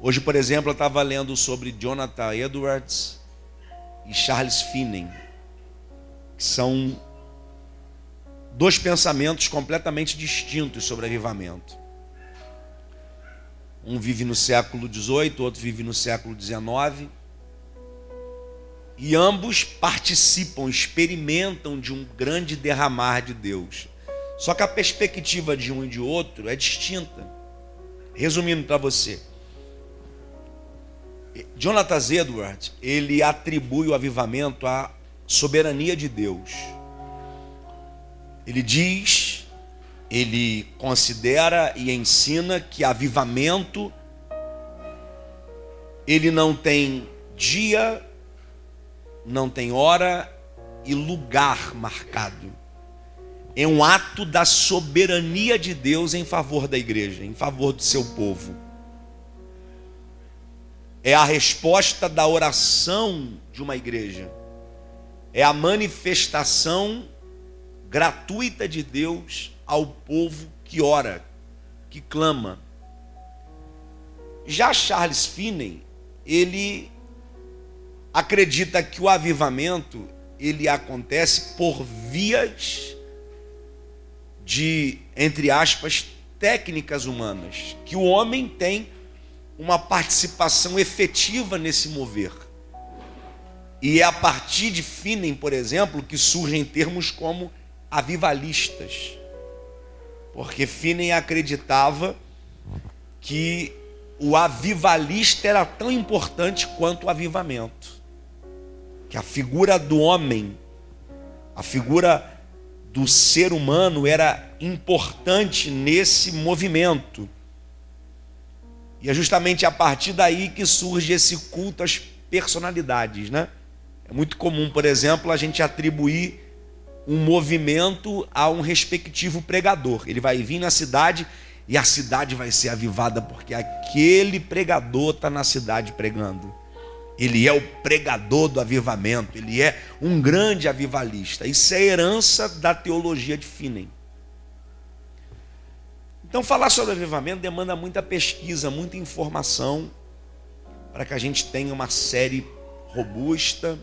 Hoje, por exemplo, eu estava lendo sobre Jonathan Edwards e Charles Finney, que são dois pensamentos completamente distintos sobre avivamento. Um vive no século XVIII, outro vive no século XIX. E ambos participam, experimentam de um grande derramar de Deus. Só que a perspectiva de um e de outro é distinta. Resumindo para você, Jonathan Edwards, ele atribui o avivamento à soberania de Deus. Ele diz, ele considera e ensina que avivamento ele não tem dia, não tem hora e lugar marcado. É um ato da soberania de Deus em favor da igreja, em favor do seu povo. É a resposta da oração de uma igreja. É a manifestação gratuita de Deus ao povo que ora, que clama. Já Charles Finney, ele acredita que o avivamento ele acontece por vias de, entre aspas, técnicas humanas, que o homem tem uma participação efetiva nesse mover. E é a partir de Finney, por exemplo, que surgem termos como avivalistas. Porque Finney acreditava que o avivalista era tão importante quanto o avivamento que a figura do homem, a figura do ser humano era importante nesse movimento. E é justamente a partir daí que surge esse culto às personalidades, né? É muito comum, por exemplo, a gente atribuir um movimento a um respectivo pregador. Ele vai vir na cidade e a cidade vai ser avivada porque aquele pregador está na cidade pregando. Ele é o pregador do avivamento, ele é um grande avivalista. Isso é herança da teologia de Finney. Então, falar sobre avivamento demanda muita pesquisa, muita informação, para que a gente tenha uma série robusta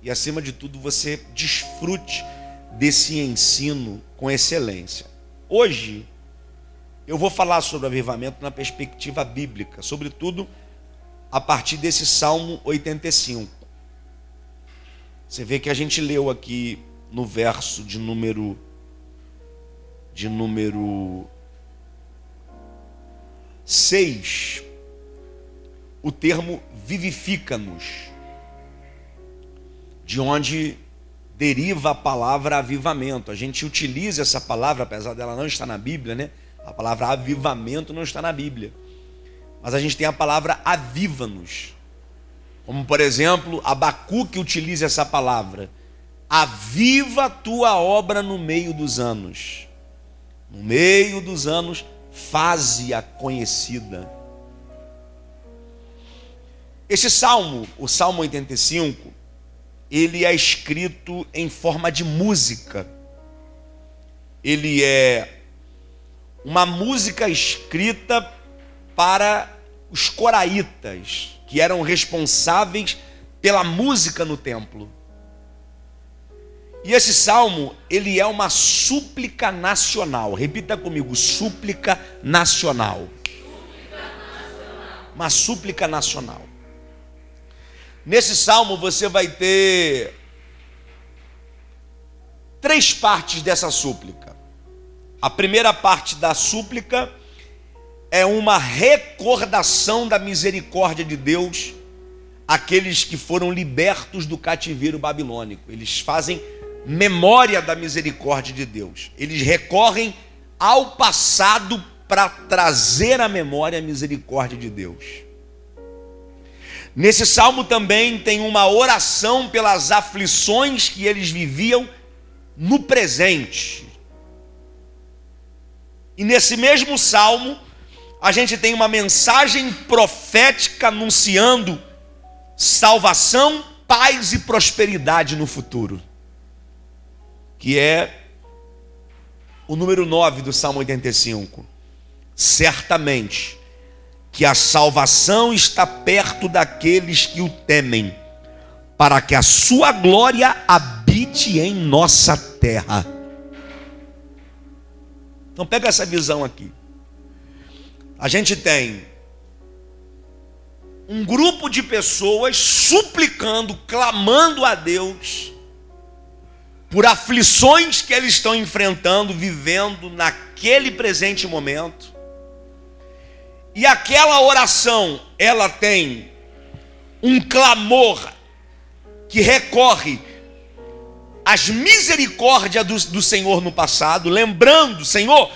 e, acima de tudo, você desfrute desse ensino com excelência. Hoje, eu vou falar sobre avivamento na perspectiva bíblica, sobretudo a partir desse Salmo 85. Você vê que a gente leu aqui no verso de número de número 6 o termo vivifica-nos, de onde deriva a palavra avivamento. A gente utiliza essa palavra, apesar dela não estar na Bíblia, né? A palavra avivamento não está na Bíblia. Mas a gente tem a palavra aviva-nos. Como, por exemplo, Abacuque utiliza essa palavra. Aviva a tua obra no meio dos anos. No meio dos anos, faze-a conhecida. Esse salmo, o Salmo 85, ele é escrito em forma de música. Ele é uma música escrita para os coraitas, que eram responsáveis pela música no templo. E esse salmo, ele é uma súplica nacional. Repita comigo, súplica nacional. Uma súplica nacional. Nesse salmo você vai ter três partes dessa súplica. A primeira parte da súplica é uma recordação da misericórdia de Deus àqueles que foram libertos do cativeiro babilônico. Eles fazem memória da misericórdia de Deus. Eles recorrem ao passado para trazer à memória a misericórdia de Deus. Nesse salmo também tem uma oração pelas aflições que eles viviam no presente. E nesse mesmo salmo, a gente tem uma mensagem profética anunciando salvação, paz e prosperidade no futuro, que é o número 9 do Salmo 85. Certamente que a salvação está perto daqueles que o temem, para que a sua glória habite em nossa terra. Então pega essa visão aqui. A gente tem um grupo de pessoas suplicando, clamando a Deus por aflições que eles estão enfrentando, vivendo naquele presente momento. E aquela oração, ela tem um clamor que recorre às misericórdias do, do Senhor no passado, lembrando, Senhor,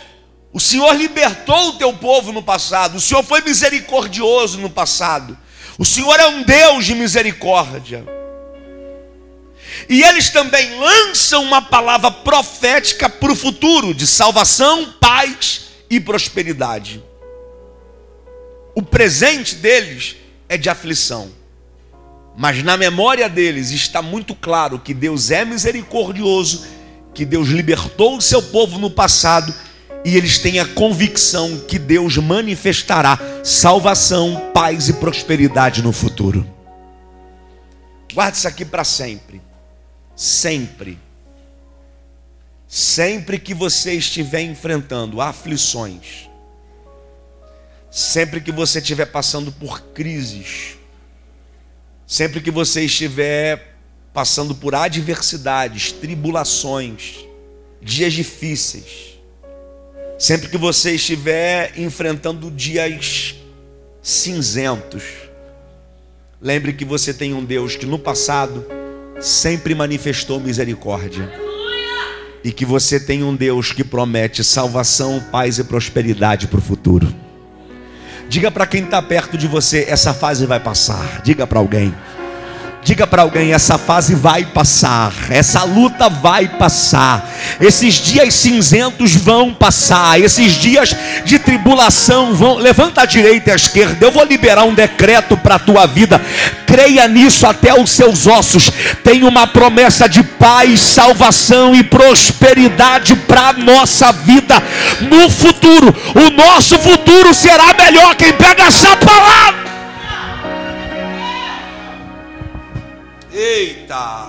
o Senhor libertou o teu povo no passado, o Senhor foi misericordioso no passado. O Senhor é um Deus de misericórdia. E eles também lançam uma palavra profética para o futuro, de salvação, paz e prosperidade. O presente deles é de aflição. Mas na memória deles está muito claro que Deus é misericordioso, que Deus libertou o seu povo no passado e eles têm a convicção que Deus manifestará salvação, paz e prosperidade no futuro. Guarde isso aqui para sempre. Sempre. Sempre que você estiver enfrentando aflições, sempre que você estiver passando por crises, sempre que você estiver passando por adversidades, tribulações, dias difíceis, Sempre que você estiver enfrentando dias cinzentos, lembre que você tem um Deus que no passado sempre manifestou misericórdia. E que você tem um Deus que promete salvação, paz e prosperidade para o futuro. Diga para quem está perto de você: essa fase vai passar. Diga para alguém. Diga para alguém: essa fase vai passar, essa luta vai passar, esses dias cinzentos vão passar, esses dias de tribulação vão. Levanta a direita e a esquerda, eu vou liberar um decreto para a tua vida. Creia nisso até os seus ossos. Tem uma promessa de paz, salvação e prosperidade para a nossa vida no futuro. O nosso futuro será melhor. Quem pega essa palavra. Eita!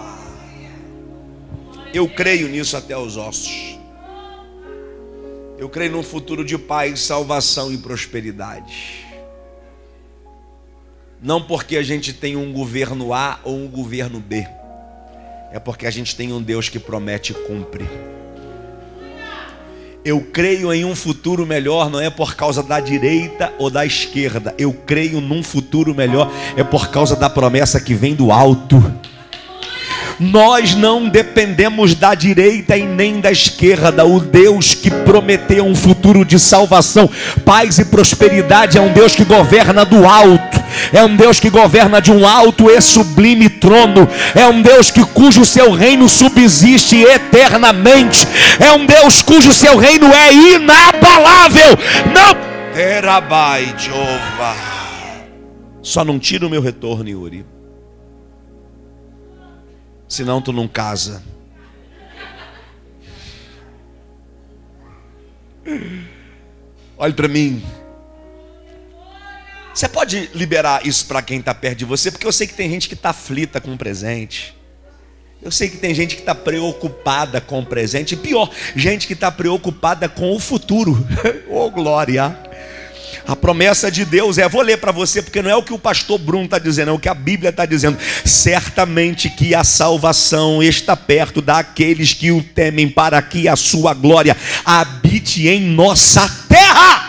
Eu creio nisso até os ossos. Eu creio num futuro de paz, salvação e prosperidade. Não porque a gente tem um governo A ou um governo B. É porque a gente tem um Deus que promete e cumpre. Eu creio em um futuro melhor, não é por causa da direita ou da esquerda. Eu creio num futuro melhor, é por causa da promessa que vem do alto. Nós não dependemos da direita e nem da esquerda. O Deus que prometeu um futuro de salvação, paz e prosperidade é um Deus que governa do alto. É um Deus que governa de um alto e sublime trono. É um Deus que cujo seu reino subsiste eternamente. É um Deus cujo seu reino é inabalável. Não Terabai, Jeová. Só não tira o meu retorno, Yuri. Senão tu não casa. Olhe para mim. Você pode liberar isso para quem está perto de você, porque eu sei que tem gente que está aflita com o presente. Eu sei que tem gente que está preocupada com o presente. E pior, gente que está preocupada com o futuro. oh, glória! A promessa de Deus é, vou ler para você, porque não é o que o pastor Bruno está dizendo, é o que a Bíblia está dizendo. Certamente que a salvação está perto daqueles que o temem, para que a sua glória habite em nossa terra.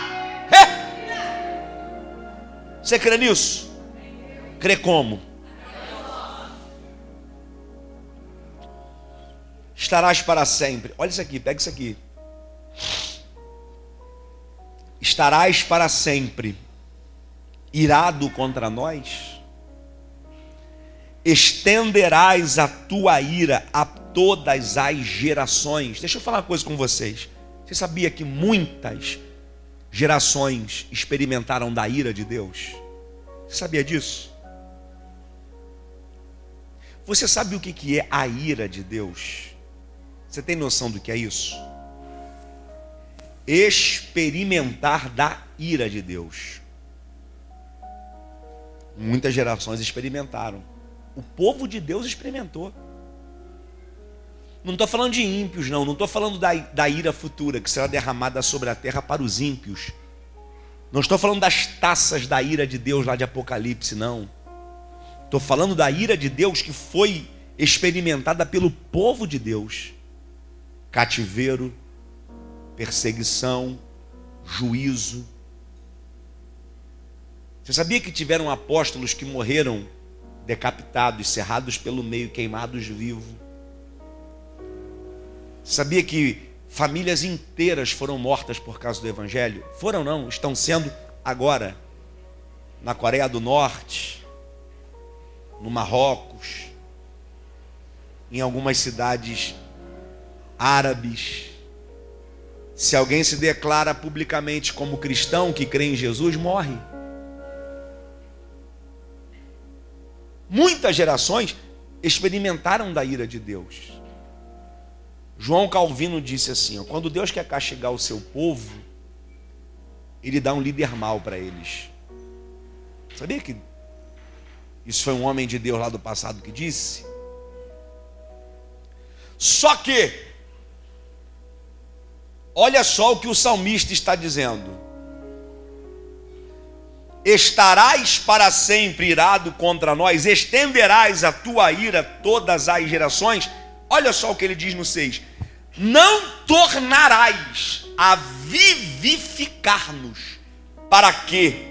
Você crê nisso? Crê como? Estarás para sempre. Olha isso aqui, pega isso aqui. Estarás para sempre irado contra nós? Estenderás a tua ira a todas as gerações. Deixa eu falar uma coisa com vocês. Você sabia que muitas gerações experimentaram da ira de Deus. Você sabia disso? Você sabe o que é a ira de Deus? Você tem noção do que é isso? Experimentar da ira de Deus. Muitas gerações experimentaram. O povo de Deus experimentou. Não estou falando de ímpios, não. Não estou falando da, da ira futura que será derramada sobre a terra para os ímpios. Não estou falando das taças da ira de Deus lá de Apocalipse, não. Estou falando da ira de Deus que foi experimentada pelo povo de Deus: cativeiro, perseguição, juízo. Você sabia que tiveram apóstolos que morreram decapitados, cerrados pelo meio, queimados vivos? Sabia que famílias inteiras foram mortas por causa do Evangelho? Foram não, estão sendo agora. Na Coreia do Norte, no Marrocos, em algumas cidades árabes. Se alguém se declara publicamente como cristão que crê em Jesus, morre. Muitas gerações experimentaram da ira de Deus. João Calvino disse assim: quando Deus quer castigar o seu povo, ele dá um líder mau para eles. Sabia que isso foi um homem de Deus lá do passado que disse? Só que, olha só o que o salmista está dizendo: estarás para sempre irado contra nós, estenderás a tua ira todas as gerações. Olha só o que ele diz no 6: Não tornarás a vivificar-nos, para que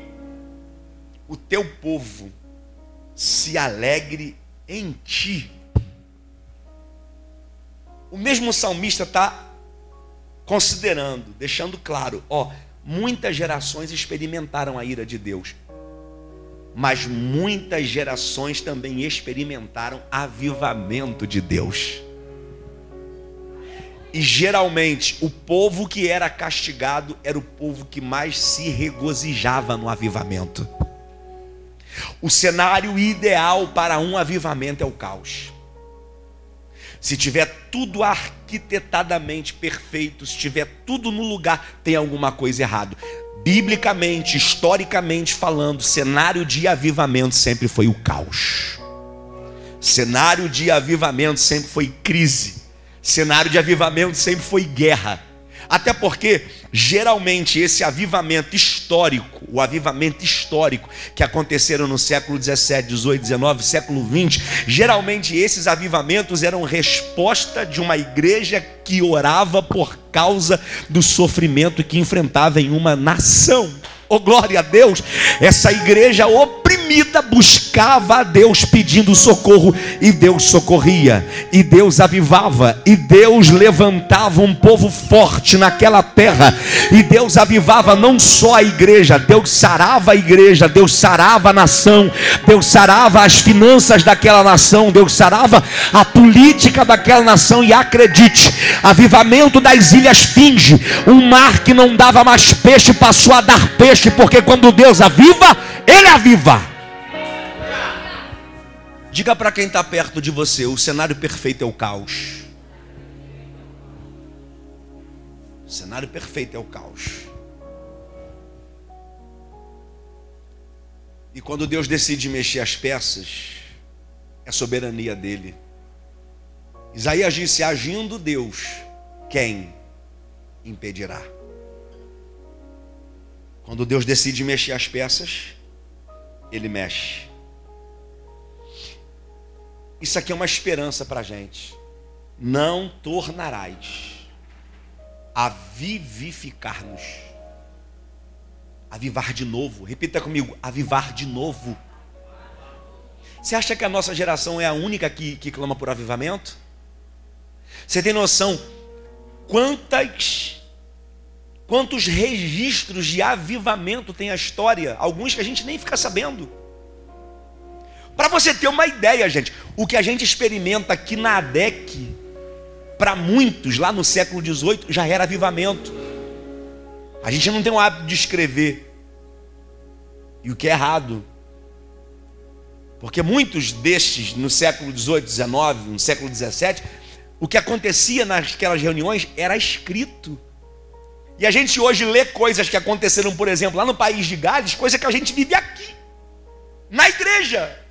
o teu povo se alegre em ti. O mesmo salmista está considerando, deixando claro, ó, muitas gerações experimentaram a ira de Deus, mas muitas gerações também experimentaram avivamento de Deus. E geralmente o povo que era castigado era o povo que mais se regozijava no avivamento. O cenário ideal para um avivamento é o caos. Se tiver tudo arquitetadamente perfeito, se tiver tudo no lugar, tem alguma coisa errada. Biblicamente, historicamente falando, cenário de avivamento sempre foi o caos. Cenário de avivamento sempre foi crise cenário de avivamento sempre foi guerra. Até porque, geralmente, esse avivamento histórico, o avivamento histórico que aconteceram no século 17, 18, 19, século 20, geralmente esses avivamentos eram resposta de uma igreja que orava por causa do sofrimento que enfrentava em uma nação. Oh glória a Deus! Essa igreja oprimida buscava a Deus pedindo socorro e Deus socorria, e Deus avivava, e Deus levantava um povo forte naquela terra, e Deus avivava não só a igreja, Deus sarava a igreja, Deus sarava a nação, Deus sarava as finanças daquela nação, Deus sarava a política daquela nação, e acredite, avivamento das ilhas finge, um mar que não dava mais peixe passou a dar peixe, porque quando Deus aviva, Ele aviva. Diga para quem está perto de você: o cenário perfeito é o caos. O cenário perfeito é o caos. E quando Deus decide mexer as peças, é soberania dele. Isaías disse: agindo Deus, quem impedirá? Quando Deus decide mexer as peças, Ele mexe. Isso aqui é uma esperança para a gente. Não tornarás a vivificar-nos. Avivar de novo. Repita comigo: avivar de novo. Você acha que a nossa geração é a única que, que clama por avivamento? Você tem noção quantas Quantos registros de avivamento tem a história? Alguns que a gente nem fica sabendo. Para você ter uma ideia, gente, o que a gente experimenta aqui na ADEC, para muitos lá no século XVIII, já era avivamento. A gente não tem o hábito de escrever. E o que é errado. Porque muitos destes, no século XVIII, XIX, no século XVII, o que acontecia naquelas reuniões era escrito. E a gente hoje lê coisas que aconteceram, por exemplo, lá no país de Gales, coisa que a gente vive aqui. na igreja.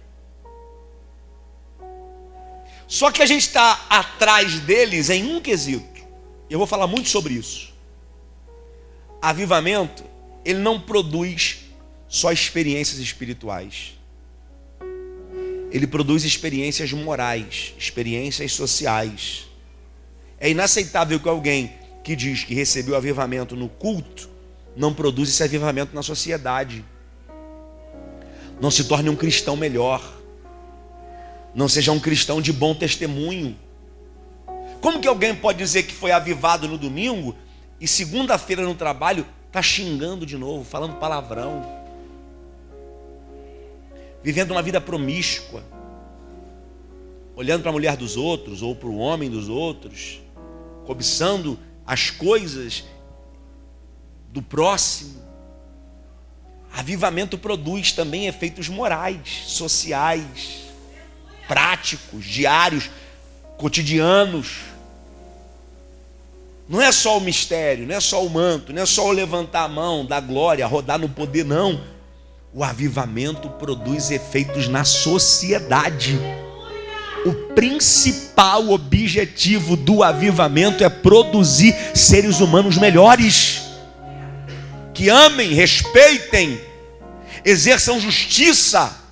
Só que a gente está atrás deles em um quesito. Eu vou falar muito sobre isso. Avivamento, ele não produz só experiências espirituais. Ele produz experiências morais, experiências sociais. É inaceitável que alguém que diz que recebeu avivamento no culto não produz esse avivamento na sociedade. Não se torne um cristão melhor. Não seja um cristão de bom testemunho. Como que alguém pode dizer que foi avivado no domingo e segunda-feira no trabalho está xingando de novo, falando palavrão, vivendo uma vida promíscua, olhando para a mulher dos outros ou para o homem dos outros, cobiçando as coisas do próximo. Avivamento produz também efeitos morais, sociais, práticos, diários, cotidianos. Não é só o mistério, não é só o manto, não é só o levantar a mão, da glória, rodar no poder, não. O avivamento produz efeitos na sociedade. O principal objetivo do avivamento é produzir seres humanos melhores, que amem, respeitem, exerçam justiça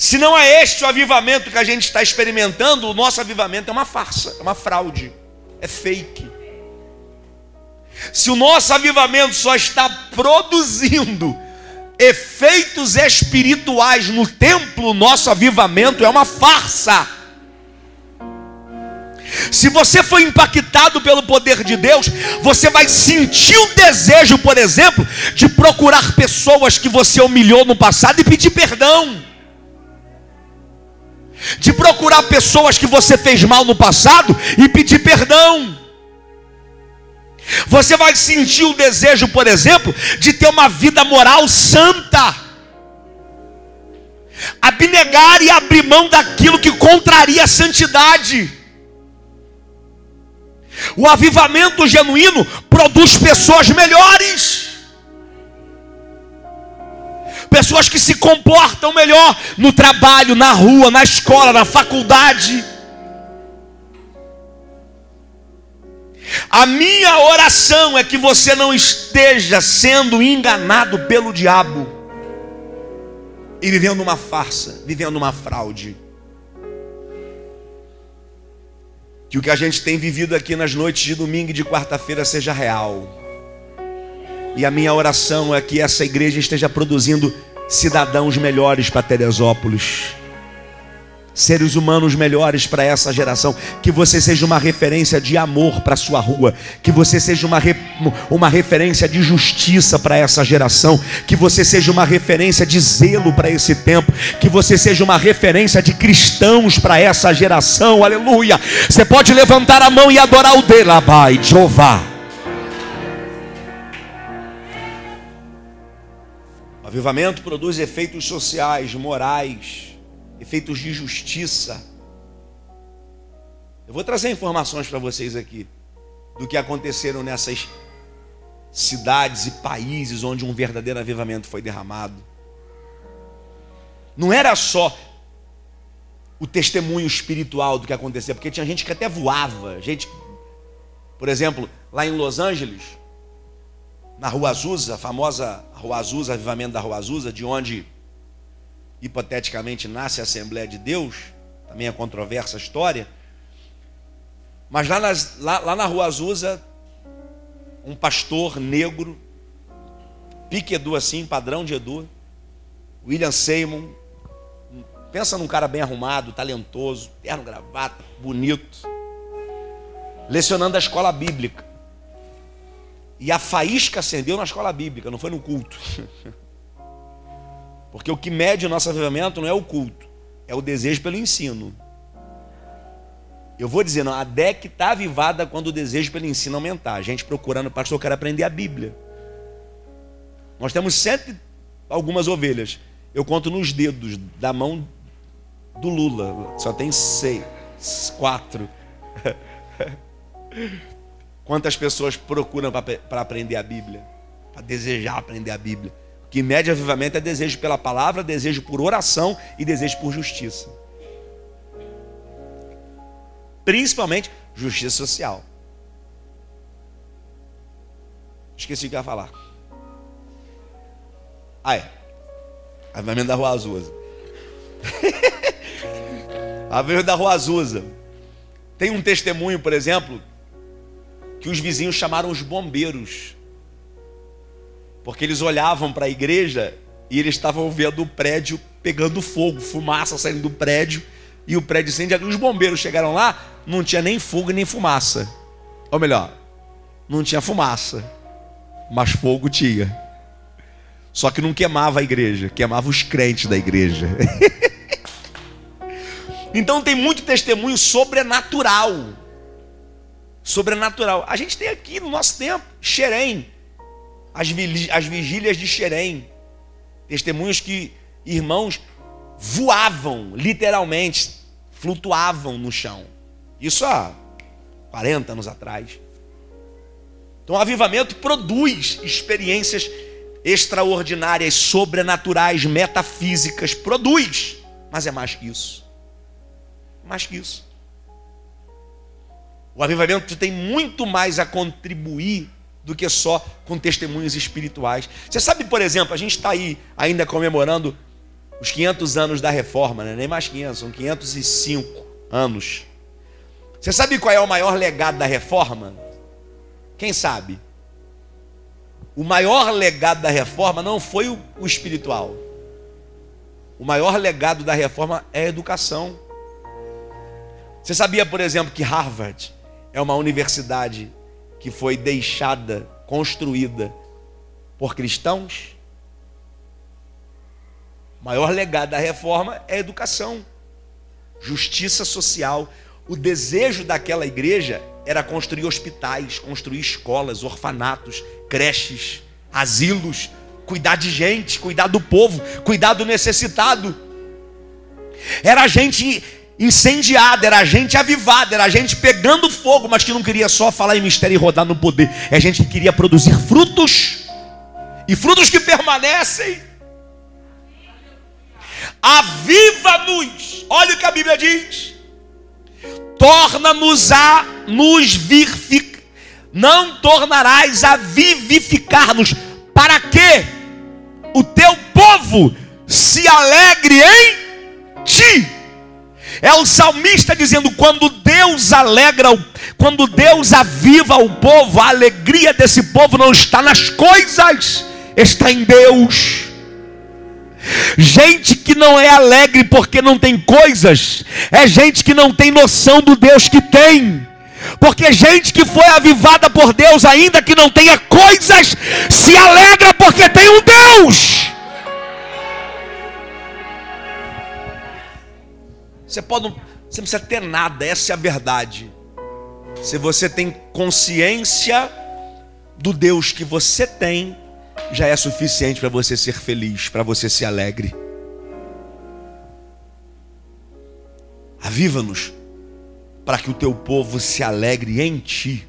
Se não é este o avivamento que a gente está experimentando, o nosso avivamento é uma farsa, é uma fraude, é fake. Se o nosso avivamento só está produzindo efeitos espirituais no templo, o nosso avivamento é uma farsa. Se você foi impactado pelo poder de Deus, você vai sentir o desejo, por exemplo, de procurar pessoas que você humilhou no passado e pedir perdão de procurar pessoas que você fez mal no passado e pedir perdão. Você vai sentir o desejo, por exemplo, de ter uma vida moral santa. Abnegar e abrir mão daquilo que contraria a santidade. O avivamento genuíno produz pessoas melhores pessoas que se comportam melhor no trabalho, na rua, na escola, na faculdade. A minha oração é que você não esteja sendo enganado pelo diabo e vivendo uma farsa, vivendo uma fraude. Que o que a gente tem vivido aqui nas noites de domingo e de quarta-feira seja real. E a minha oração é que essa igreja esteja produzindo cidadãos melhores para Teresópolis. Seres humanos melhores para essa geração. Que você seja uma referência de amor para sua rua. Que você seja uma, re... uma referência de justiça para essa geração. Que você seja uma referência de zelo para esse tempo. Que você seja uma referência de cristãos para essa geração. Aleluia. Você pode levantar a mão e adorar o Delabai, Jeová. Avivamento produz efeitos sociais, morais, efeitos de justiça. Eu vou trazer informações para vocês aqui do que aconteceram nessas cidades e países onde um verdadeiro avivamento foi derramado. Não era só o testemunho espiritual do que acontecia, porque tinha gente que até voava, gente, por exemplo, lá em Los Angeles, na Rua Azusa, a famosa Rua Azusa, avivamento da Rua Azusa, de onde hipoteticamente nasce a Assembleia de Deus, também é controversa a história. Mas lá, nas, lá, lá na Rua Azusa, um pastor negro, pique Edu assim, padrão de Edu, William Seymour, pensa num cara bem arrumado, talentoso, terno, gravata, bonito, lecionando a escola bíblica. E a faísca acendeu na escola bíblica, não foi no culto. Porque o que mede o nosso avivamento não é o culto, é o desejo pelo ensino. Eu vou dizer, não, a DEC está avivada quando o desejo pelo ensino aumentar. A gente procurando, pastor, eu quero aprender a Bíblia. Nós temos cento algumas ovelhas. Eu conto nos dedos da mão do Lula. Só tem seis, quatro. Quantas pessoas procuram para aprender a Bíblia? Para desejar aprender a Bíblia? Que mede avivamento é desejo pela palavra, desejo por oração e desejo por justiça. Principalmente justiça social. Esqueci o que ia falar. Ah, é. Avivamento da Rua Azusa. Avivamento da Rua Azusa. Tem um testemunho, por exemplo, que os vizinhos chamaram os bombeiros. Porque eles olhavam para a igreja e eles estavam vendo o prédio pegando fogo, fumaça saindo do prédio e o prédio incendiado. Os bombeiros chegaram lá, não tinha nem fogo nem fumaça. Ou melhor, não tinha fumaça, mas fogo tinha. Só que não queimava a igreja, queimava os crentes da igreja. então tem muito testemunho sobrenatural. Sobrenatural. A gente tem aqui no nosso tempo, Xerém, as, as vigílias de Xerém. Testemunhos que irmãos voavam, literalmente, flutuavam no chão. Isso há 40 anos atrás. Então, o avivamento produz experiências extraordinárias, sobrenaturais, metafísicas, produz, mas é mais que isso. Mais que isso. O avivamento tem muito mais a contribuir do que só com testemunhos espirituais. Você sabe, por exemplo, a gente está aí ainda comemorando os 500 anos da reforma, né? nem mais 500, são 505 anos. Você sabe qual é o maior legado da reforma? Quem sabe? O maior legado da reforma não foi o, o espiritual. O maior legado da reforma é a educação. Você sabia, por exemplo, que Harvard é uma universidade que foi deixada, construída por cristãos? O maior legado da reforma é a educação, justiça social. O desejo daquela igreja era construir hospitais, construir escolas, orfanatos, creches, asilos, cuidar de gente, cuidar do povo, cuidar do necessitado. Era gente incendiada, era gente avivada, era gente pegando fogo, mas que não queria só falar em mistério e rodar no poder. É gente que queria produzir frutos e frutos que permanecem. Aviva-nos. Olha o que a Bíblia diz. Torna-nos a nos vivificar. Não tornarás a vivificar-nos. Para que o teu povo se alegre em ti. É o salmista dizendo: quando Deus alegra, quando Deus aviva o povo, a alegria desse povo não está nas coisas, está em Deus. Gente que não é alegre porque não tem coisas, é gente que não tem noção do Deus que tem. Porque gente que foi avivada por Deus, ainda que não tenha coisas, se alegra porque tem um Deus. Você pode não, você não precisa ter nada, essa é a verdade. Se você tem consciência do Deus que você tem, já é suficiente para você ser feliz, para você ser alegre. Aviva-nos para que o teu povo se alegre em ti.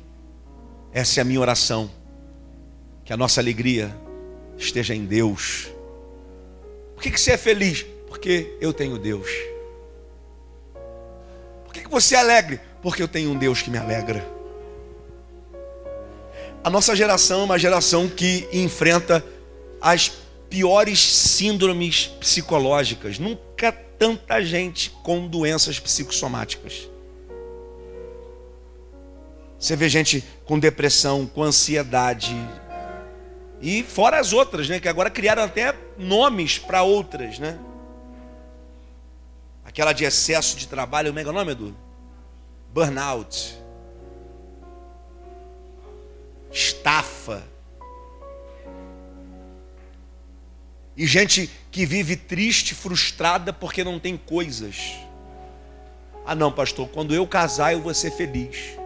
Essa é a minha oração. Que a nossa alegria esteja em Deus. Por que, que você é feliz? Porque eu tenho Deus. Você é alegre? Porque eu tenho um Deus que me alegra. A nossa geração é uma geração que enfrenta as piores síndromes psicológicas. Nunca tanta gente com doenças psicossomáticas. Você vê gente com depressão, com ansiedade. E fora as outras, né? Que agora criaram até nomes para outras, né? Aquela de excesso de trabalho, como é é o nome, Edu? Burnout. Estafa. E gente que vive triste, frustrada porque não tem coisas. Ah, não, pastor, quando eu casar eu vou ser feliz.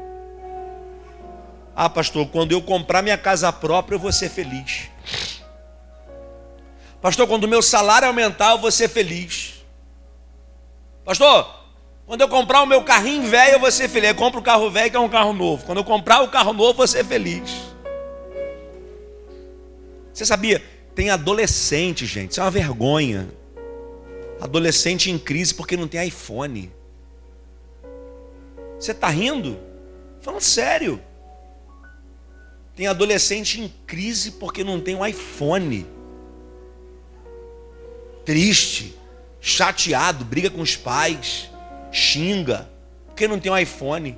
Ah, pastor, quando eu comprar minha casa própria eu vou ser feliz. Pastor, quando o meu salário aumentar eu vou ser feliz. Pastor, quando eu comprar o meu carrinho velho, eu vou ser feliz. Eu compro o carro velho, que é um carro novo. Quando eu comprar o carro novo, eu vou ser feliz. Você sabia Tem adolescente, gente, isso é uma vergonha. Adolescente em crise porque não tem iPhone. Você está rindo? Falando sério. Tem adolescente em crise porque não tem um iPhone. Triste, chateado, briga com os pais, xinga, porque não tem um iPhone.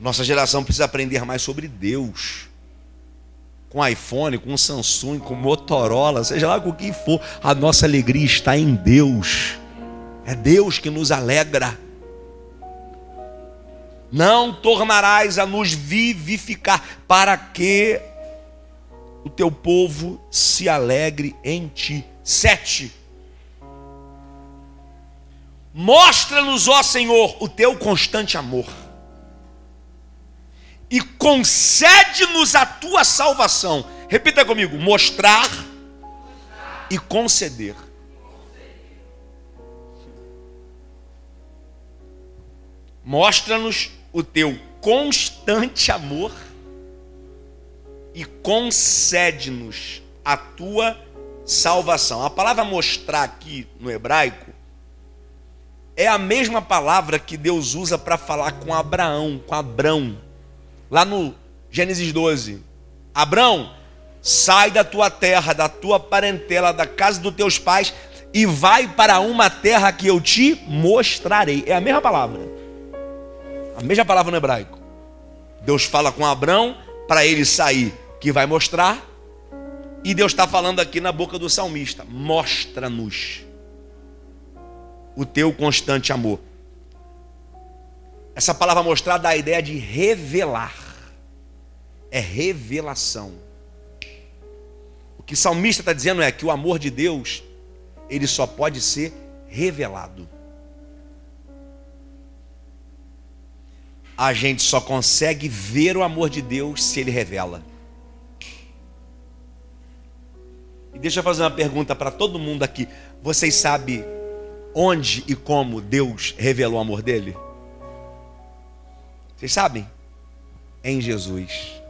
Nossa geração precisa aprender mais sobre Deus. Com iPhone, com Samsung, com Motorola, seja lá com o que for, a nossa alegria está em Deus. É Deus que nos alegra. Não tornarás a nos vivificar, para que o teu povo se alegre em ti. Sete. Mostra-nos, ó Senhor, o teu constante amor. E concede-nos a tua salvação. Repita comigo: mostrar, mostrar. e conceder. Mostra-nos o teu constante amor e concede-nos a tua salvação. A palavra mostrar aqui no hebraico é a mesma palavra que Deus usa para falar com Abraão, com Abrão, lá no Gênesis 12. Abrão, sai da tua terra, da tua parentela, da casa dos teus pais e vai para uma terra que eu te mostrarei. É a mesma palavra. A mesma palavra no hebraico. Deus fala com Abraão para ele sair, que vai mostrar. E Deus está falando aqui na boca do salmista: mostra-nos o teu constante amor. Essa palavra mostrar dá a ideia de revelar. É revelação. O que o salmista está dizendo é que o amor de Deus, ele só pode ser revelado. A gente só consegue ver o amor de Deus se ele revela. E deixa eu fazer uma pergunta para todo mundo aqui. Vocês sabem onde e como Deus revelou o amor dele? Vocês sabem? Em Jesus.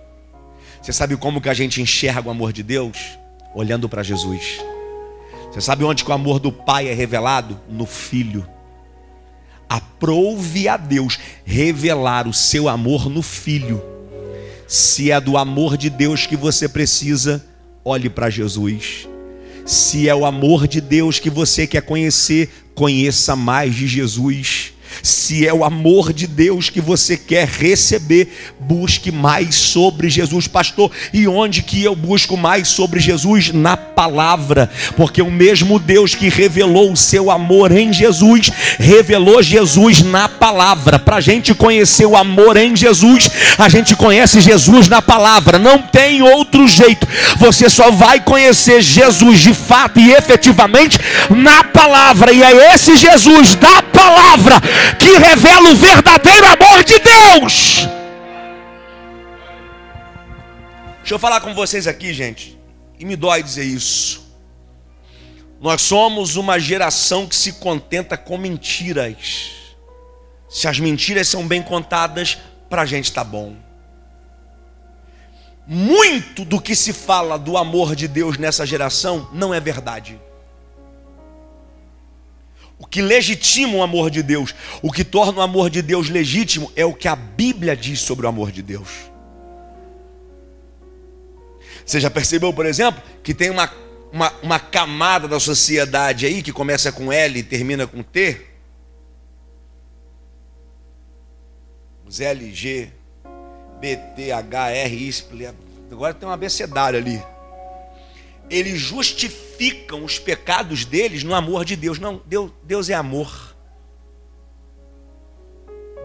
Você sabe como que a gente enxerga o amor de Deus? Olhando para Jesus. Você sabe onde que o amor do Pai é revelado? No Filho. Aprove a Deus revelar o seu amor no filho. Se é do amor de Deus que você precisa, olhe para Jesus. Se é o amor de Deus que você quer conhecer, conheça mais de Jesus. Se é o amor de Deus que você quer receber, busque mais sobre Jesus, pastor. E onde que eu busco mais sobre Jesus? Na palavra, porque o mesmo Deus que revelou o seu amor em Jesus, revelou Jesus na palavra. Para a gente conhecer o amor em Jesus, a gente conhece Jesus na palavra. Não tem outro jeito. Você só vai conhecer Jesus de fato e efetivamente na palavra. E é esse Jesus da palavra que revela o verdadeiro amor de Deus. Deixa eu falar com vocês aqui, gente, e me dói dizer isso. Nós somos uma geração que se contenta com mentiras. Se as mentiras são bem contadas, para a gente está bom. Muito do que se fala do amor de Deus nessa geração não é verdade que legitima o amor de Deus, o que torna o amor de Deus legítimo, é o que a Bíblia diz sobre o amor de Deus. Você já percebeu, por exemplo, que tem uma, uma, uma camada da sociedade aí que começa com L e termina com T? Os L, G, B, T, H, R, I, agora tem um abecedário ali eles justificam os pecados deles no amor de Deus. Não, Deus, Deus é amor.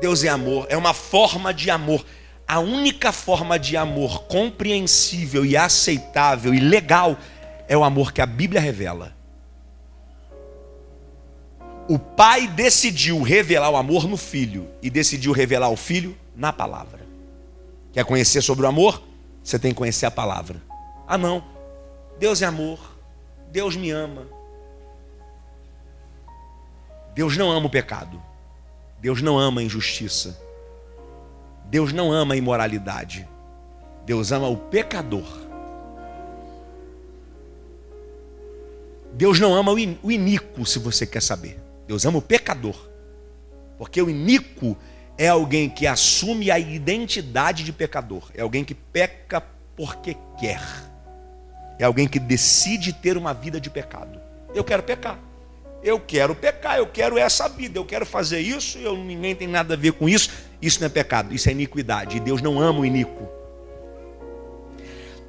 Deus é amor, é uma forma de amor. A única forma de amor compreensível e aceitável e legal é o amor que a Bíblia revela. O pai decidiu revelar o amor no filho e decidiu revelar o filho na palavra. Quer conhecer sobre o amor? Você tem que conhecer a palavra. Ah, não. Deus é amor. Deus me ama. Deus não ama o pecado. Deus não ama a injustiça. Deus não ama a imoralidade. Deus ama o pecador. Deus não ama o iníquo, se você quer saber. Deus ama o pecador. Porque o iníquo é alguém que assume a identidade de pecador. É alguém que peca porque quer. É alguém que decide ter uma vida de pecado. Eu quero pecar. Eu quero pecar, eu quero essa vida, eu quero fazer isso, eu, ninguém tem nada a ver com isso. Isso não é pecado, isso é iniquidade. E Deus não ama o iníquo.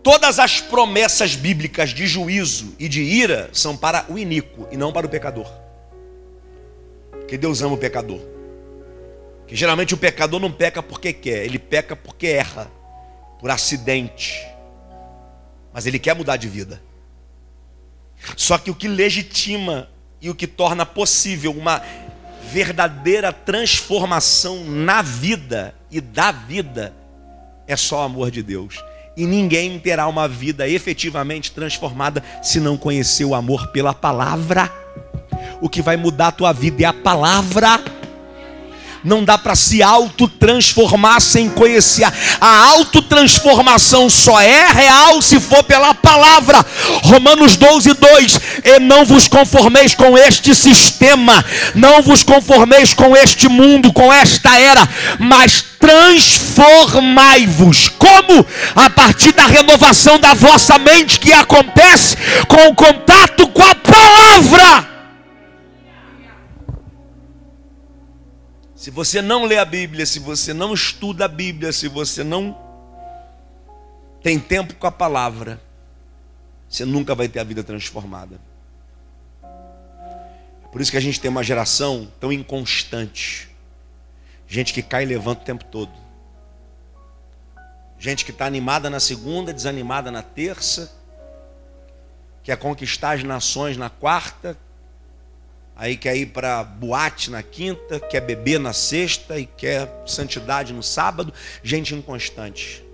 Todas as promessas bíblicas de juízo e de ira são para o iníquo e não para o pecador. Porque Deus ama o pecador. Geralmente o pecador não peca porque quer, ele peca porque erra, por acidente. Mas ele quer mudar de vida. Só que o que legitima e o que torna possível uma verdadeira transformação na vida e da vida é só o amor de Deus. E ninguém terá uma vida efetivamente transformada se não conhecer o amor pela palavra. O que vai mudar a tua vida é a palavra. Não dá para se autotransformar sem conhecer. A autotransformação só é real se for pela palavra. Romanos 12, 2. E não vos conformeis com este sistema, não vos conformeis com este mundo, com esta era, mas transformai-vos. Como? A partir da renovação da vossa mente que acontece com o contato com a palavra. Se você não lê a Bíblia, se você não estuda a Bíblia, se você não tem tempo com a palavra, você nunca vai ter a vida transformada. Por isso que a gente tem uma geração tão inconstante. Gente que cai e levanta o tempo todo. Gente que está animada na segunda, desanimada na terça, quer conquistar as nações na quarta, aí quer ir para boate na quinta, quer beber na sexta e quer santidade no sábado, gente inconstante.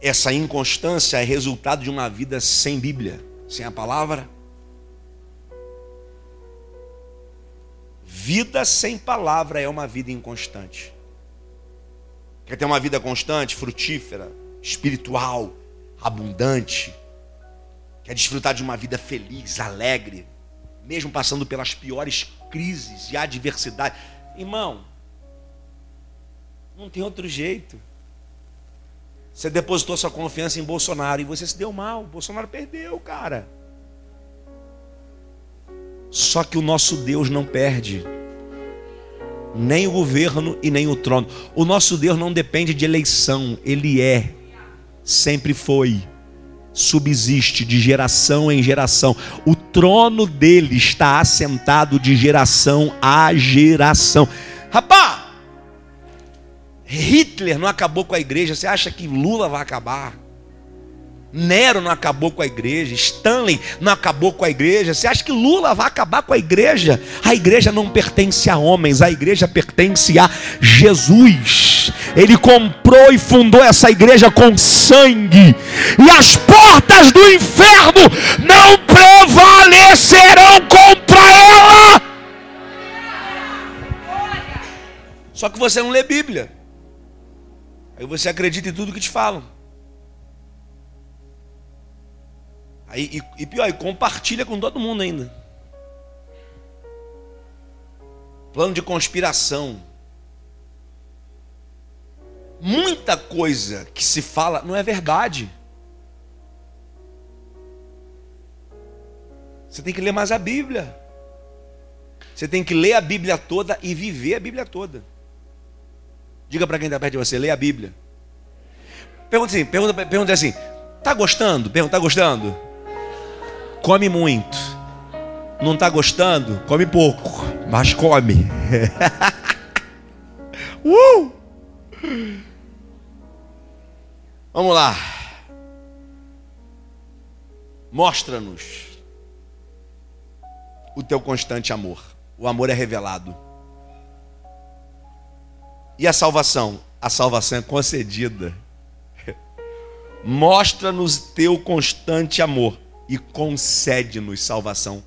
Essa inconstância é resultado de uma vida sem Bíblia, sem a palavra. Vida sem palavra é uma vida inconstante. Quer ter uma vida constante, frutífera, espiritual, abundante, quer desfrutar de uma vida feliz, alegre, mesmo passando pelas piores crises e adversidades. Irmão, não tem outro jeito. Você depositou sua confiança em Bolsonaro e você se deu mal. Bolsonaro perdeu, cara. Só que o nosso Deus não perde. Nem o governo e nem o trono. O nosso Deus não depende de eleição, ele é, sempre foi subsiste de geração em geração. O trono dele está assentado de geração a geração. Rapaz, Hitler não acabou com a igreja. Você acha que Lula vai acabar? Nero não acabou com a igreja, Stanley não acabou com a igreja. Você acha que Lula vai acabar com a igreja? A igreja não pertence a homens, a igreja pertence a Jesus. Ele comprou e fundou essa igreja com sangue, e as portas do inferno não prevalecerão contra ela. Só que você não lê Bíblia, aí você acredita em tudo que te falam. Aí, e, e pior, e compartilha com todo mundo ainda. Plano de conspiração. Muita coisa que se fala não é verdade. Você tem que ler mais a Bíblia. Você tem que ler a Bíblia toda e viver a Bíblia toda. Diga para quem está perto de você, lê a Bíblia. Pergunta assim, pergunta, pergunta assim, tá gostando? Pergunta, tá gostando? Come muito. Não está gostando? Come pouco, mas come. uh! Vamos lá. Mostra-nos o teu constante amor. O amor é revelado. E a salvação? A salvação é concedida. Mostra-nos teu constante amor e concede-nos salvação.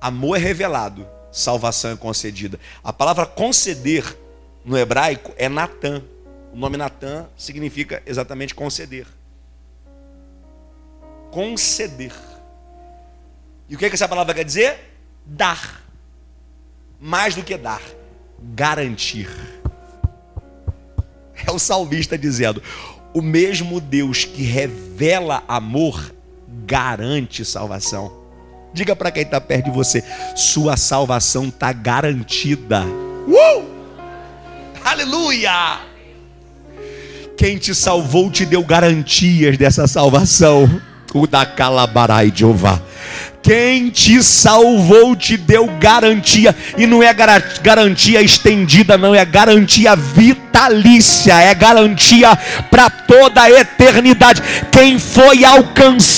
Amor é revelado, salvação é concedida. A palavra conceder no hebraico é Natan. O nome Natan significa exatamente conceder. Conceder. E o que, é que essa palavra quer dizer? Dar. Mais do que dar, garantir. É o salmista dizendo: o mesmo Deus que revela amor garante salvação. Diga para quem está perto de você: sua salvação está garantida. Uh! Aleluia! Quem te salvou te deu garantias dessa salvação. O da Calabarai Jeová. Quem te salvou te deu garantia, e não é garantia estendida, não, é garantia vitalícia, é garantia para toda a eternidade. Quem foi alcançado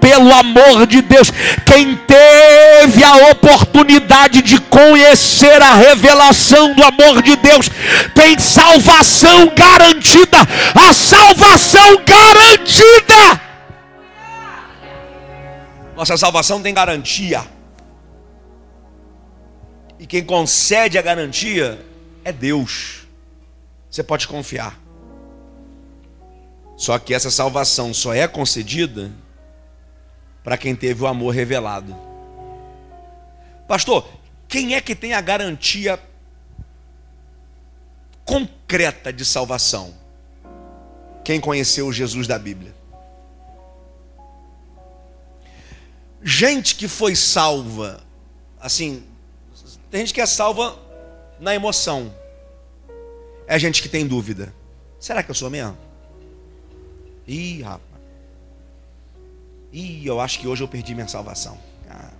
pelo amor de Deus, quem teve a oportunidade de conhecer a revelação do amor de Deus, tem salvação garantida, a salvação garantida. Nossa salvação tem garantia. E quem concede a garantia é Deus. Você pode confiar. Só que essa salvação só é concedida para quem teve o amor revelado. Pastor, quem é que tem a garantia concreta de salvação? Quem conheceu Jesus da Bíblia. Gente que foi salva, assim, tem gente que é salva na emoção. É gente que tem dúvida. Será que eu sou mesmo? Ih, rapaz. Ih, eu acho que hoje eu perdi minha salvação. Ah.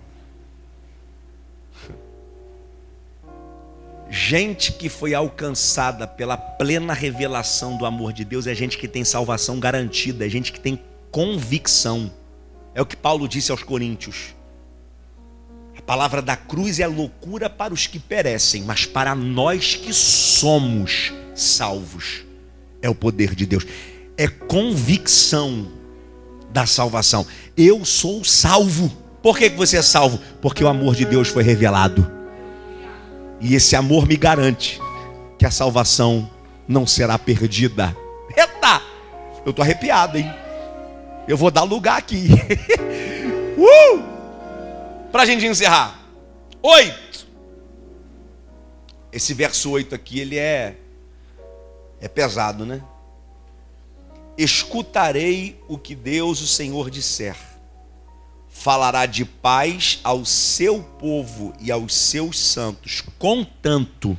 Gente que foi alcançada pela plena revelação do amor de Deus é gente que tem salvação garantida, é gente que tem convicção. É o que Paulo disse aos Coríntios. A palavra da cruz é loucura para os que perecem, mas para nós que somos salvos, é o poder de Deus. É convicção da salvação. Eu sou salvo. Por que você é salvo? Porque o amor de Deus foi revelado. E esse amor me garante que a salvação não será perdida. Eita! Eu estou arrepiado, hein? Eu vou dar lugar aqui. uh! A gente encerrar. Oito. Esse verso oito aqui, ele é, é pesado, né? Escutarei o que Deus, o Senhor, disser. Falará de paz ao seu povo e aos seus santos, contanto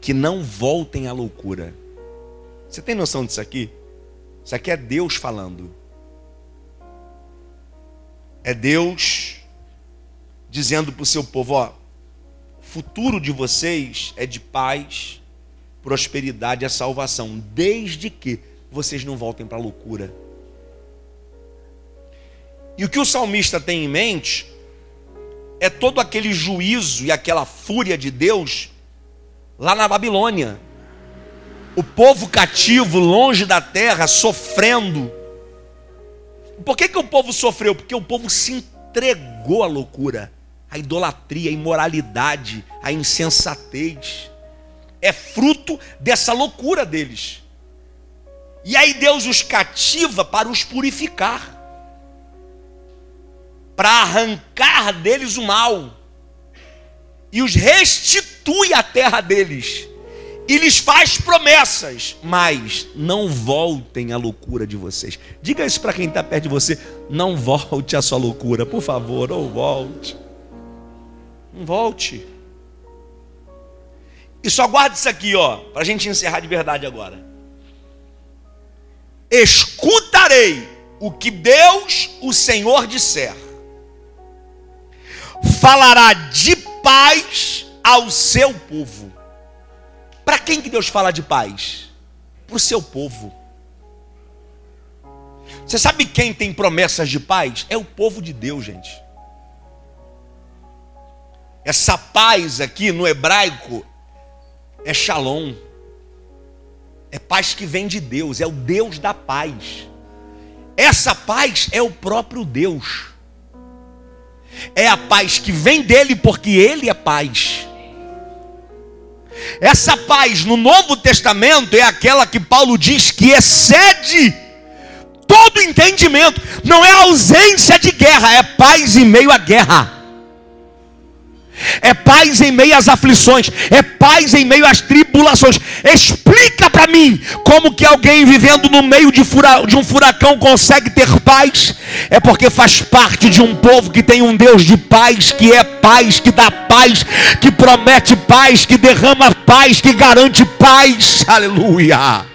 que não voltem à loucura. Você tem noção disso aqui? Isso aqui é Deus falando. É Deus dizendo para o seu povo: ó, o futuro de vocês é de paz, prosperidade e salvação, desde que vocês não voltem para a loucura. E o que o salmista tem em mente é todo aquele juízo e aquela fúria de Deus lá na Babilônia. O povo cativo, longe da terra, sofrendo por que, que o povo sofreu? Porque o povo se entregou à loucura, à idolatria, à imoralidade, à insensatez. É fruto dessa loucura deles. E aí Deus os cativa para os purificar, para arrancar deles o mal, e os restitui à terra deles e lhes faz promessas, mas não voltem à loucura de vocês. Diga isso para quem está perto de você: não volte à sua loucura, por favor, não volte. Não volte. E só guarde isso aqui, ó, para a gente encerrar de verdade agora. Escutarei o que Deus, o Senhor, disser. Falará de paz ao seu povo para quem que Deus fala de paz? Para o seu povo. Você sabe quem tem promessas de paz? É o povo de Deus, gente. Essa paz aqui no hebraico é shalom. É paz que vem de Deus, é o Deus da paz. Essa paz é o próprio Deus. É a paz que vem dele porque ele é paz. Essa paz no Novo Testamento é aquela que Paulo diz que excede todo entendimento. Não é ausência de guerra, é paz em meio à guerra é paz em meio às aflições, é paz em meio às tribulações. Explica para mim como que alguém vivendo no meio de, fura, de um furacão consegue ter paz. É porque faz parte de um povo que tem um Deus de paz, que é paz, que dá paz, que promete paz, que derrama paz, que garante paz. Aleluia.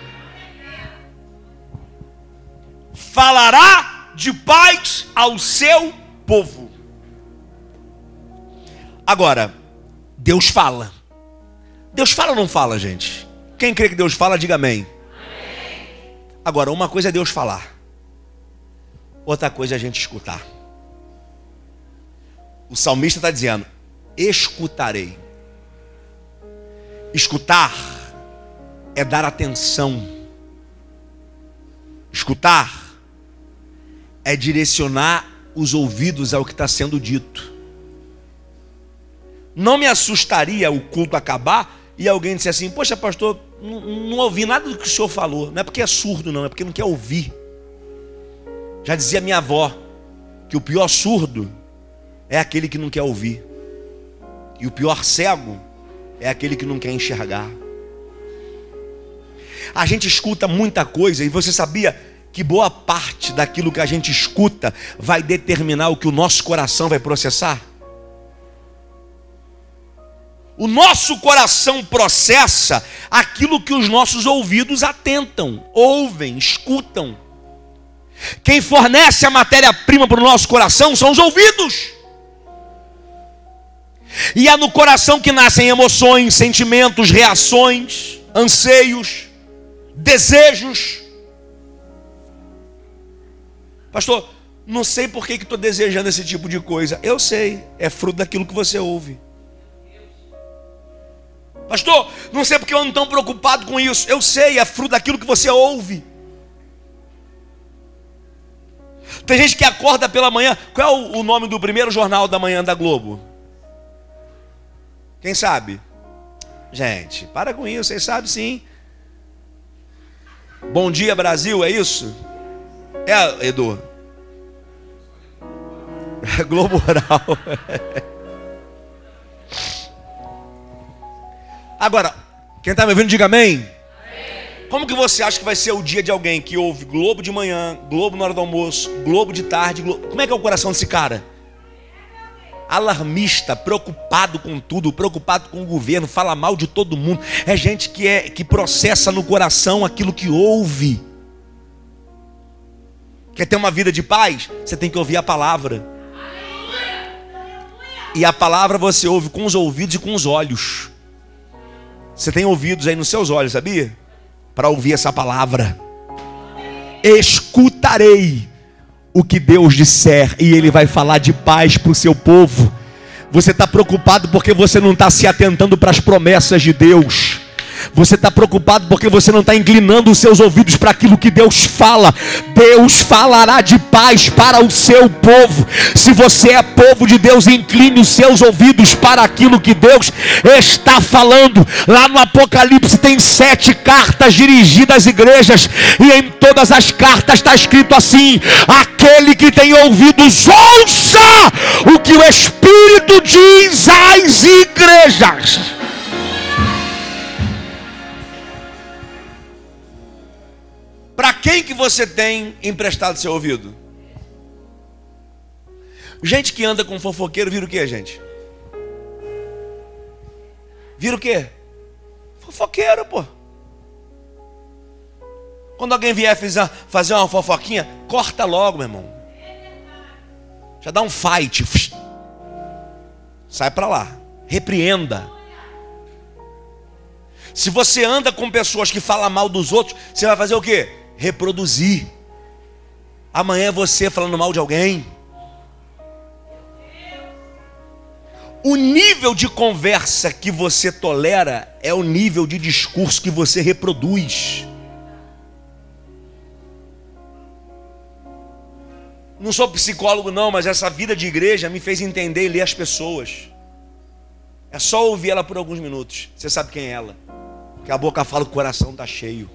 Falará de paz ao seu povo. Agora, Deus fala. Deus fala ou não fala, gente? Quem crê que Deus fala, diga amém. amém. Agora, uma coisa é Deus falar, outra coisa é a gente escutar. O salmista está dizendo: escutarei. Escutar é dar atenção. Escutar é direcionar os ouvidos ao que está sendo dito. Não me assustaria o culto acabar e alguém disser assim: Poxa, pastor, não, não ouvi nada do que o senhor falou. Não é porque é surdo, não, é porque não quer ouvir. Já dizia minha avó que o pior surdo é aquele que não quer ouvir, e o pior cego é aquele que não quer enxergar. A gente escuta muita coisa e você sabia que boa parte daquilo que a gente escuta vai determinar o que o nosso coração vai processar? O nosso coração processa aquilo que os nossos ouvidos atentam, ouvem, escutam. Quem fornece a matéria-prima para o nosso coração são os ouvidos. E é no coração que nascem emoções, sentimentos, reações, anseios, desejos. Pastor, não sei por que estou desejando esse tipo de coisa. Eu sei, é fruto daquilo que você ouve. Pastor, não sei porque eu ando tão preocupado com isso. Eu sei, é fruto daquilo que você ouve. Tem gente que acorda pela manhã. Qual é o nome do primeiro jornal da manhã da Globo? Quem sabe? Gente, para com isso, vocês sabem sim. Bom dia Brasil, é isso? É, Edu. Globo Rural. Agora, quem está me ouvindo, diga amém. Como que você acha que vai ser o dia de alguém que ouve Globo de manhã, Globo na hora do almoço, Globo de tarde? Globo... Como é que é o coração desse cara? Alarmista, preocupado com tudo, preocupado com o governo, fala mal de todo mundo. É gente que é que processa no coração aquilo que ouve. Quer ter uma vida de paz? Você tem que ouvir a palavra. E a palavra você ouve com os ouvidos e com os olhos. Você tem ouvidos aí nos seus olhos, sabia? Para ouvir essa palavra. Escutarei o que Deus disser, e Ele vai falar de paz para o seu povo. Você está preocupado porque você não está se atentando para as promessas de Deus. Você está preocupado porque você não está inclinando os seus ouvidos para aquilo que Deus fala. Deus falará de paz para o seu povo. Se você é povo de Deus, incline os seus ouvidos para aquilo que Deus está falando. Lá no Apocalipse tem sete cartas dirigidas às igrejas, e em todas as cartas está escrito assim: aquele que tem ouvidos, ouça o que o Espírito diz às igrejas. Para quem que você tem emprestado seu ouvido? Gente que anda com fofoqueiro vira o que, gente? Vira o que? Fofoqueiro, pô. Quando alguém vier fazer uma fofoquinha, corta logo, meu irmão. Já dá um fight. Sai para lá. Repreenda. Se você anda com pessoas que falam mal dos outros, você vai fazer o quê? Reproduzir. Amanhã é você falando mal de alguém. O nível de conversa que você tolera é o nível de discurso que você reproduz. Não sou psicólogo, não, mas essa vida de igreja me fez entender e ler as pessoas. É só ouvir ela por alguns minutos. Você sabe quem é ela. Porque a boca fala o coração está cheio.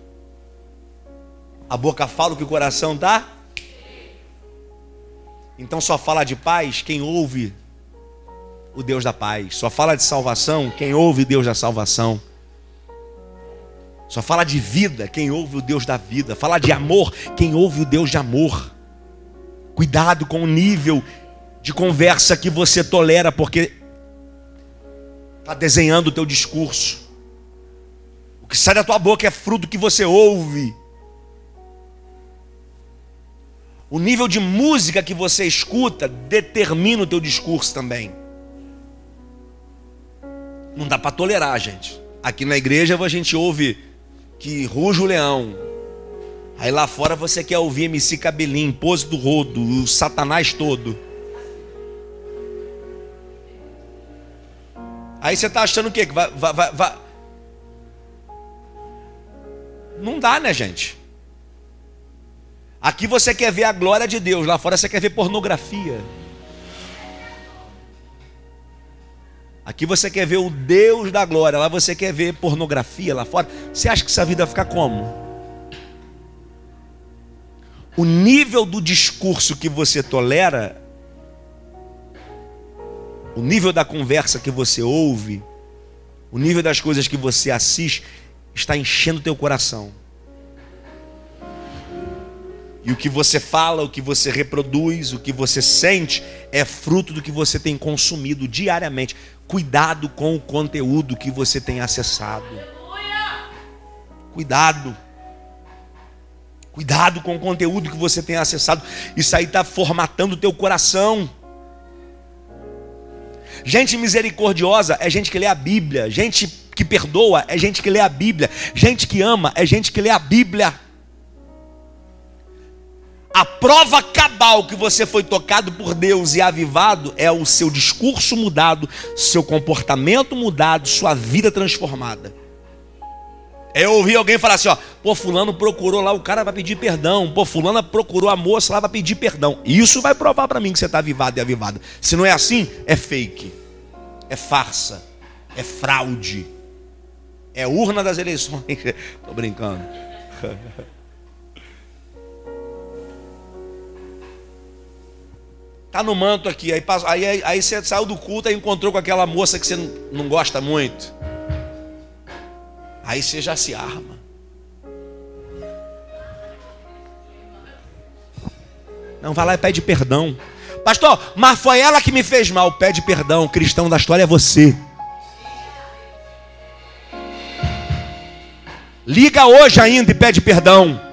A boca fala que o coração está. Então só fala de paz quem ouve o Deus da paz. Só fala de salvação quem ouve o Deus da salvação. Só fala de vida quem ouve o Deus da vida. Fala de amor quem ouve o Deus de amor. Cuidado com o nível de conversa que você tolera, porque está desenhando o teu discurso. O que sai da tua boca é fruto que você ouve. O nível de música que você escuta determina o teu discurso também. Não dá para tolerar, gente. Aqui na igreja a gente ouve que ruge o leão. Aí lá fora você quer ouvir MC Cabelinho, Pose do Rodo, o Satanás todo. Aí você está achando o quê? Vai, vai, vai, vai. Não dá, né, gente? Aqui você quer ver a glória de Deus, lá fora você quer ver pornografia. Aqui você quer ver o Deus da glória, lá você quer ver pornografia lá fora. Você acha que essa vida vai ficar como? O nível do discurso que você tolera o nível da conversa que você ouve, o nível das coisas que você assiste, está enchendo teu coração. E o que você fala, o que você reproduz, o que você sente, é fruto do que você tem consumido diariamente. Cuidado com o conteúdo que você tem acessado. Cuidado. Cuidado com o conteúdo que você tem acessado. Isso aí está formatando o teu coração. Gente misericordiosa é gente que lê a Bíblia. Gente que perdoa é gente que lê a Bíblia. Gente que ama é gente que lê a Bíblia. A prova cabal que você foi tocado por Deus e avivado é o seu discurso mudado, seu comportamento mudado, sua vida transformada. Eu ouvi alguém falar assim, ó, pô, fulano procurou lá o cara para pedir perdão, pô, fulana procurou a moça lá para pedir perdão. Isso vai provar para mim que você está avivado e avivado. Se não é assim, é fake, é farsa, é fraude, é urna das eleições. Tô brincando. Tá no manto aqui, aí, aí, aí você saiu do culto e encontrou com aquela moça que você não, não gosta muito. Aí você já se arma. Não, vai lá e pede perdão. Pastor, mas foi ela que me fez mal. Pede perdão. O cristão da história é você. Liga hoje ainda e pede perdão.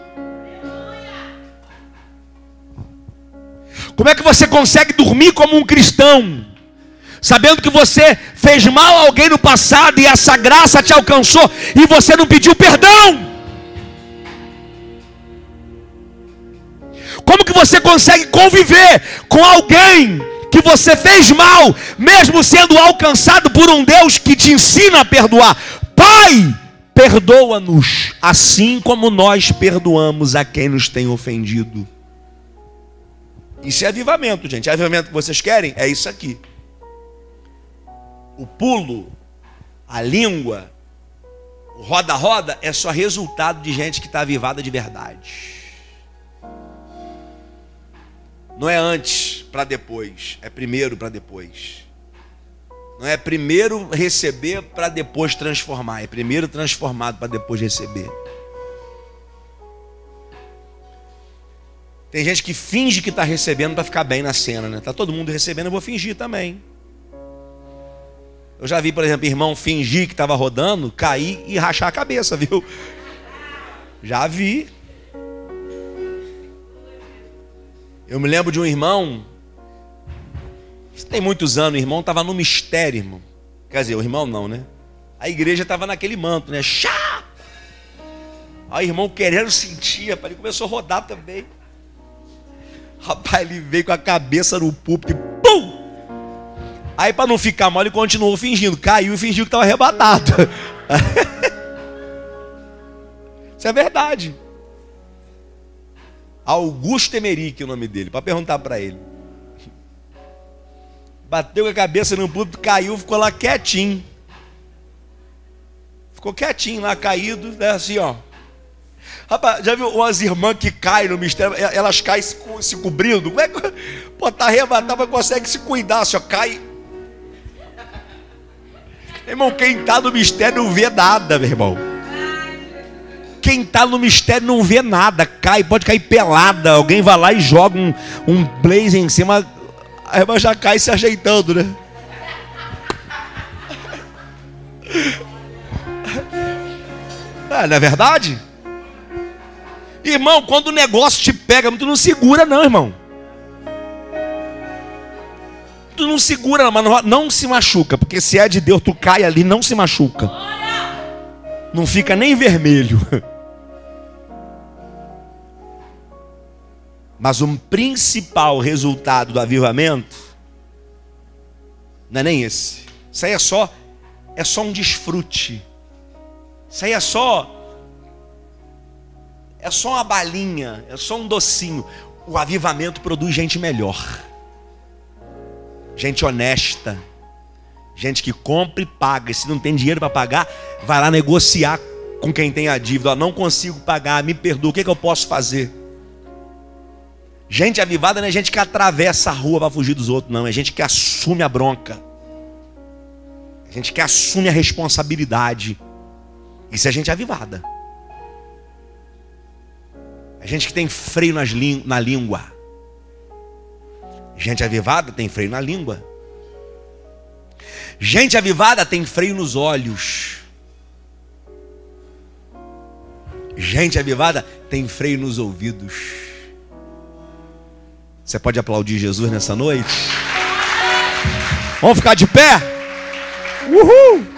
Como é que você consegue dormir como um cristão? sabendo que você fez mal a alguém no passado e essa graça te alcançou e você não pediu perdão. Como que você consegue conviver com alguém que você fez mal, mesmo sendo alcançado por um Deus que te ensina a perdoar? Pai, perdoa-nos, assim como nós perdoamos a quem nos tem ofendido. Isso é avivamento, gente. É avivamento que vocês querem? É isso aqui o pulo, a língua, o roda-roda é só resultado de gente que está avivada de verdade. Não é antes para depois, é primeiro para depois. Não é primeiro receber para depois transformar, é primeiro transformado para depois receber. Tem gente que finge que está recebendo para ficar bem na cena, né? Tá todo mundo recebendo, eu vou fingir também. Eu já vi, por exemplo, irmão fingir que estava rodando, cair e rachar a cabeça, viu? Já vi. Eu me lembro de um irmão, tem muitos anos, o irmão estava no mistério, irmão. Quer dizer, o irmão não, né? A igreja estava naquele manto, né? Chá! Aí o irmão querendo sentir, ele começou a rodar também. Rapaz, ele veio com a cabeça no púlpito e pum! Aí, para não ficar mal, ele continuou fingindo. Caiu e fingiu que estava arrebatado. Isso é verdade. Augusto Emerick, é o nome dele, para perguntar para ele. bateu com a cabeça no púlpito, caiu, ficou lá quietinho. Ficou quietinho lá, caído, né, assim, ó. Rapaz, já viu umas irmãs que caem no mistério, elas caem se, se cobrindo? Como é que. Pô, tá arrebatado, mas consegue se cuidar, só cai. Irmão, quem tá no mistério não vê nada, meu irmão. Quem tá no mistério não vê nada, cai, pode cair pelada. Alguém vai lá e joga um, um blaze em cima, a irmã já cai se ajeitando, né? Ah, não é verdade? Irmão, quando o negócio te pega, tu não segura, não, irmão. Tu não segura, mas não, não se machuca, porque se é de Deus, tu cai ali, não se machuca. Não fica nem vermelho. Mas o principal resultado do avivamento não é nem esse. Isso aí é só é só um desfrute. Isso aí é só é só uma balinha, é só um docinho. O avivamento produz gente melhor. Gente honesta. Gente que compra e paga. E se não tem dinheiro para pagar, vai lá negociar com quem tem a dívida. não consigo pagar, me perdoa, o que, que eu posso fazer? Gente avivada não é gente que atravessa a rua para fugir dos outros, não. É gente que assume a bronca. É gente que assume a responsabilidade. Isso é gente avivada. Gente que tem freio nas na língua. Gente avivada tem freio na língua. Gente avivada tem freio nos olhos. Gente avivada tem freio nos ouvidos. Você pode aplaudir Jesus nessa noite? Vamos ficar de pé? Uhul!